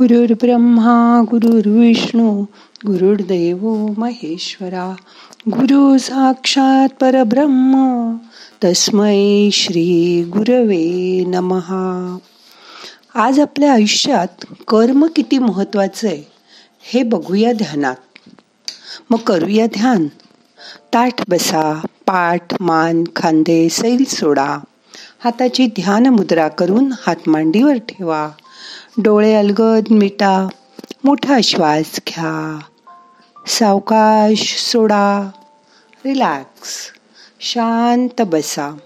ब्रह्मा गुरुर्विष्णू गुरुर्देव महेश्वरा गुरु साक्षात परब्रह्म तस्मै श्री गुरवे नमहा आज आपल्या आयुष्यात कर्म किती महत्वाचं आहे हे बघूया ध्यानात. मग करूया ध्यान. ताठ बसा पाठ मान खांदे सैल सोडा. हाताची ध्यान मुद्रा करून हात मांडीवर ठेवा. डोळे अलगद मिटा मोठा श्वास घ्या. सावकाश सोडा. रिलॅक्स. शांत बसा.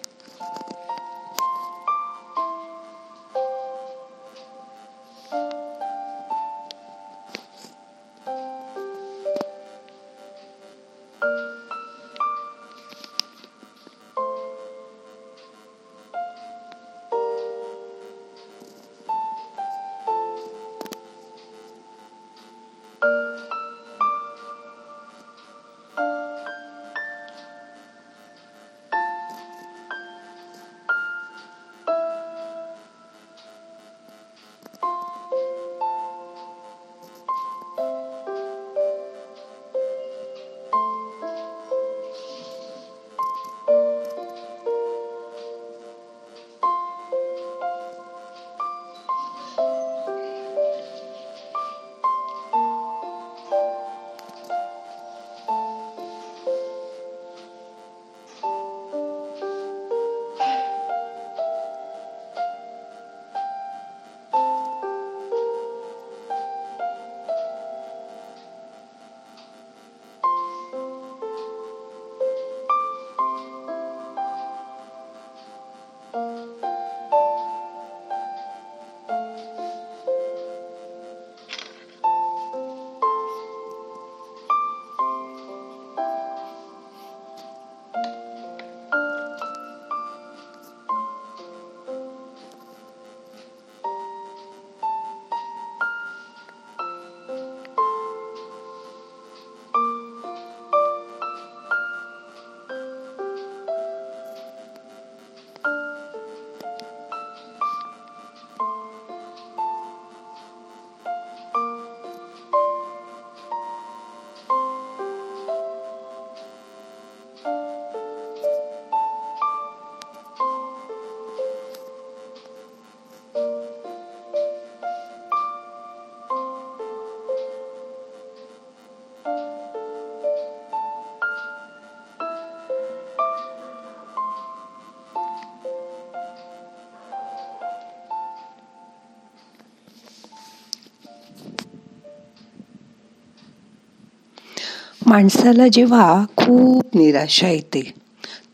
माणसाला जेव्हा खूप निराशा येते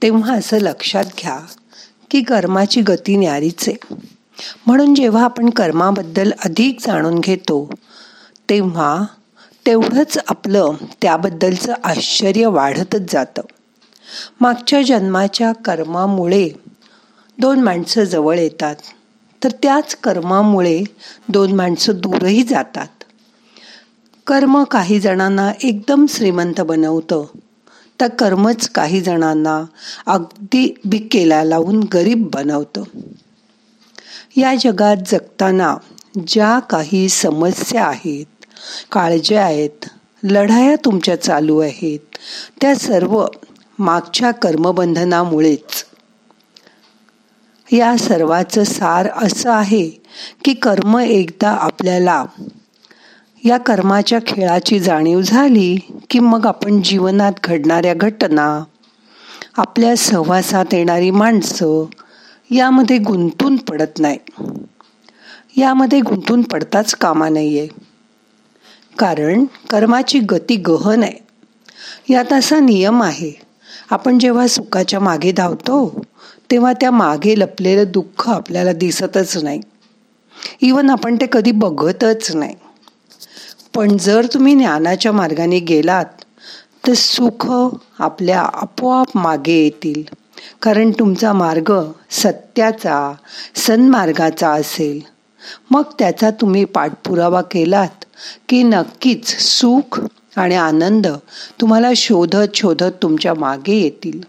तेव्हा असं लक्षात घ्या की कर्माची गती न्यारीच आहे. म्हणून जेव्हा आपण कर्माबद्दल अधिक जाणून घेतो तेव्हा तेवढंच आपलं त्याबद्दलचं आश्चर्य वाढतच जातं. मागच्या जन्माच्या कर्मामुळे दोन माणसं जवळ येतात तर त्याच कर्मामुळे दोन माणसं दूरही जातात. कर्म काही जणांना एकदम श्रीमंत बनवतं. तर कर्मच काही जणांना अगदी बिकेला लावून गरीब बनवतं. या जगात जगताना ज्या काही समस्या आहेत काळज्या आहेत लढाया तुमच्या चालू आहेत त्या सर्व मागच्या कर्मबंधनामुळेच. या सर्वाचं सार असं आहे की कर्म एकदा आपल्याला या कर्माच्या खेळाची जाणीव झाली की मग आपण जीवनात घडणाऱ्या घटना आपल्या सहवासात येणारी माणसं यामध्ये गुंतून पडत नाही. यामध्ये गुंतून पडताच कामा नाहीये. कारण कर्माची गती गहन आहे. यात असा नियम आहे आपण जेव्हा सुखाच्या मागे धावतो तेव्हा त्या मागे लपलेलं दुःख आपल्याला दिसतच नाही. इवन आपण ते कधी बघतच नाही. पण जर तुम्ही ज्ञानाच्या मार्गाने गेलात तर सुख आपल्या आपोआप मागे येतील. कारण तुमचा मार्ग सत्याचा सन्मार्गाचा असेल. मग त्याचा तुम्ही पाठपुरावा केलात की नक्कीच सुख आणि आनंद तुम्हाला शोधत शोधत तुमच्या मागे येतील.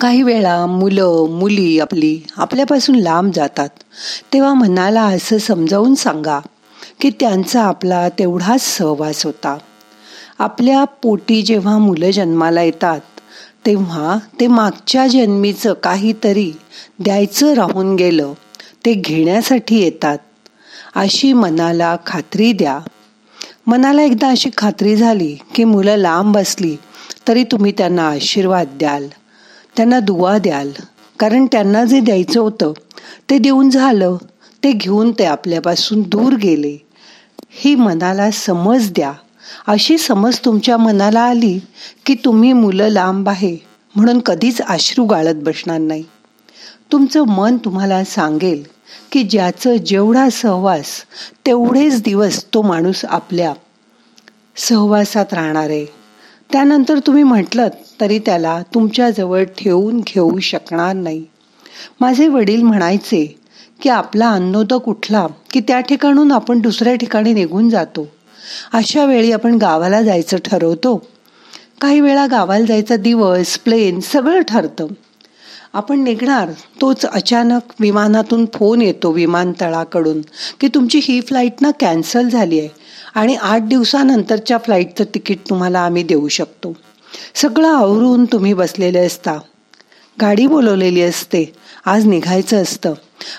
काही वेळा मुलं मुली आपली आपल्यापासून लांब जातात. तेव्हा मनाला असं समजावून सांगा की त्यांचा आपला तेवढाच सहवास होता. आपल्या पोटी जेव्हा मुलं जन्माला येतात तेव्हा ते मागच्या जन्मीचं काहीतरी द्यायचं राहून गेलं ते घेण्यासाठी येतात. अशी मनाला खात्री द्या. मनाला एकदा अशी खात्री झाली की मुलं लांब असली तरी तुम्ही त्यांना आशीर्वाद द्याल. त्यांना दुवा द्याल. कारण त्यांना जे द्यायचं होतं ते देऊन झालं. ते घेऊन ते आपल्यापासून दूर गेले. ही मनाला समज द्या. अशी समज तुमच्या मनाला आली की तुम्ही मुलं लांब आहे म्हणून कधीच आश्रू गाळत बसणार नाही. तुमचं मन तुम्हाला सांगेल की ज्याचं जेवढा सहवास तेवढेच दिवस तो माणूस आपल्या सहवासात राहणार आहे. त्यानंतर तुम्ही म्हटलं तरी त्याला तुमच्याजवळ ठेवून घेऊ शकणार नाही. माझे वडील म्हणायचे की आपला अन्नोदक उठला की त्या ठिकाणून आपण दुसऱ्या ठिकाणी निघून जातो. अशा वेळी आपण गावाला जायचं ठरवतो. काही वेळा गावाला जायचा दिवस प्लेन सगळं ठरतं. आपण निघणार तोच अचानक विमानातून फोन येतो विमानतळाकडून की तुमची ही फ्लाईट ना कॅन्सल झाली आहे आणि आठ दिवसानंतरच्या फ्लाईटचं तिकीट तुम्हाला आम्ही देऊ शकतो. सगळं आवरून तुम्ही बसलेले असता. गाडी बोलवलेली असते. आज निघायचं असतं.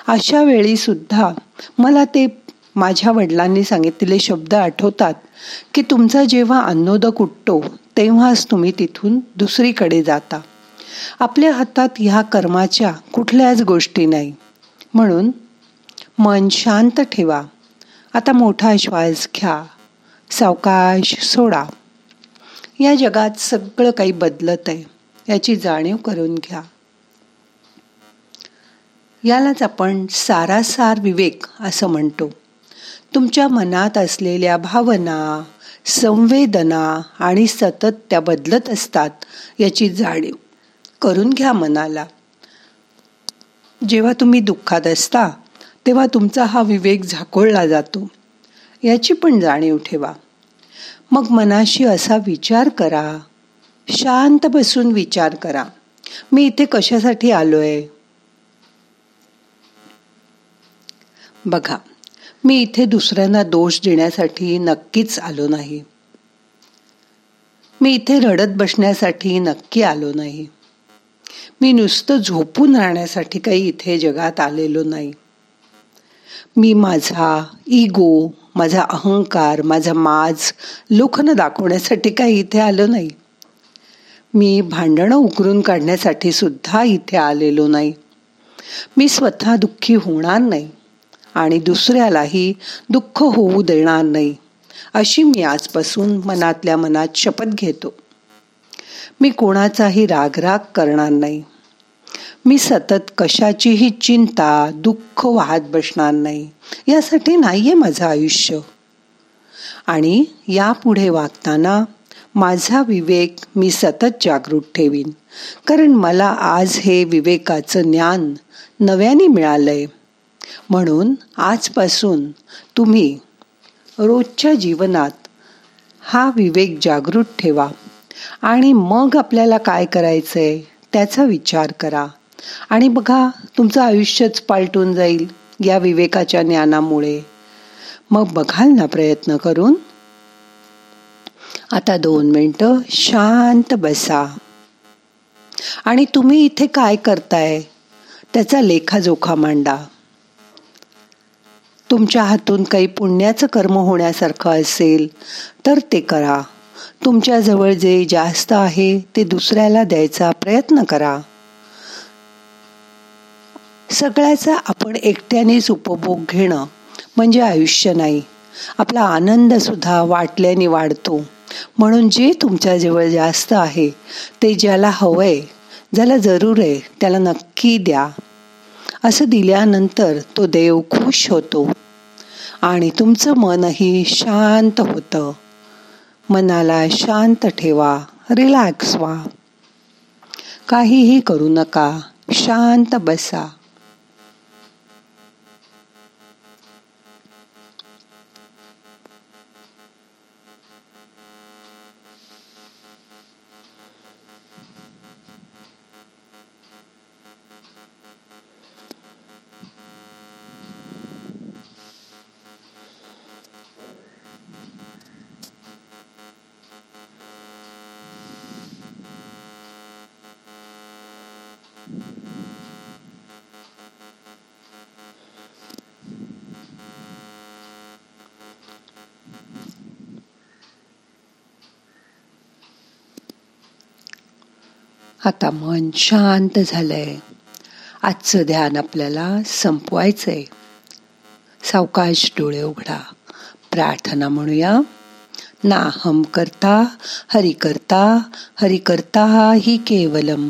अशा वेळी सुद्धा मला ते माझ्या वडिलांनी सांगितलेले शब्द आठवतात की तुमचा जेव्हा अन्नोदक उठतो तेव्हाच तुम्ही तिथून दुसरीकडे जाता. आपल्या हातात ह्या कर्माच्या कुठल्याच गोष्टी नाही. म्हणून मन शांत ठेवा. आता मोठा श्वास घ्या. सावकाश सोडा. या जगात सगळं काही बदलत आहे. याची जाणीव करून घ्या. यालाच आपण सारासार विवेक असं म्हणतो. तुमच्या मनात असलेल्या भावना संवेदना आणि सतत त्या बदलत असतात याची जाणीव करून घ्या मनाला. जेव्हा तुम्ही दुःखात असता तेव्हा तुमचा हा विवेक झाकोळला जातो. याची पण जाणीव ठेवा. मग मनाशी असा विचार करा. शांत बसून विचार करा. मी इथे कशासाठी आलो आहे बघा मी इथे दुसऱ्यांना दोष देण्यासाठी नक्कीच आलो नाही. मी इथे रडत बसण्यासाठी नक्की आलो नाही. मी नुसतं झोपून राहण्यासाठी काही इथे जगात आलेलो नाही. मी माझा इगो माझा अहंकार माझा माज लोखनं दाखवण्यासाठी काही इथे आलो नाही. मी भांडणं उकरून काढण्यासाठी सुद्धा इथे आलेलो नाही. मी स्वतः दुःखी होणार नाही. आणि दुसऱ्यालाही दुःख होऊ देणार नाही अशी मी आजपासून मनातल्या मनात शपथ घेतो. मी कोणाचाही रागराग करणार नाही. मी सतत कशाचीही चिंता दुःख वाहत बसणार नाही यासाठी नाहीये माझं आयुष्य. आणि यापुढे वागताना माझा विवेक मी सतत जागृत ठेवीन कारण मला आज हे विवेकाचं ज्ञान नव्याने मिळालंय. म्हणून आजपासून तुम्ही रोजच्या जीवनात हा विवेक जागृत ठेवा. आणि मग आपल्याला काय करायचंय त्याचा विचार करा. आणि बघा तुमचं आयुष्यच पालटून जाईल या विवेकाच्या ज्ञानामुळे. मग बघाल ना प्रयत्न करून. आता दोन मिनटं शांत बसा. आणि तुम्ही इथे काय करताय? त्याचा लेखाजोखा मांडा. तुमच्या हातून काही पुण्याचं कर्म होण्यासारखं असेल तर ते करा. तुमच्याजवळ जे जास्त आहे ते दुसऱ्याला द्यायचा प्रयत्न करा. सगळ्याचा आपण एकट्यानेच उपभोग घेणं म्हणजे आयुष्य नाही. आपला आनंद सुद्धा वाटल्याने वाढतो. म्हणून जे तुमच्याजवळ जास्त आहे ते ज्याला हवंय ज्याला जरूर आहे त्याला नक्की द्या. असं दिल्यानंतर तो देव खुश होतो आणि तुमचं मनही शांत होतं. मनाला शांत ठेवा रिलॅक्स व्हा. काहीही करू नका शांत बसा. आता मन शांत झालंय. आजचं ध्यान आपल्याला संपवायचंय. सावकाश डोळे उघडा. प्रार्थना म्हणूया. ना हम करता हरि करता हरि करता ही केवलम.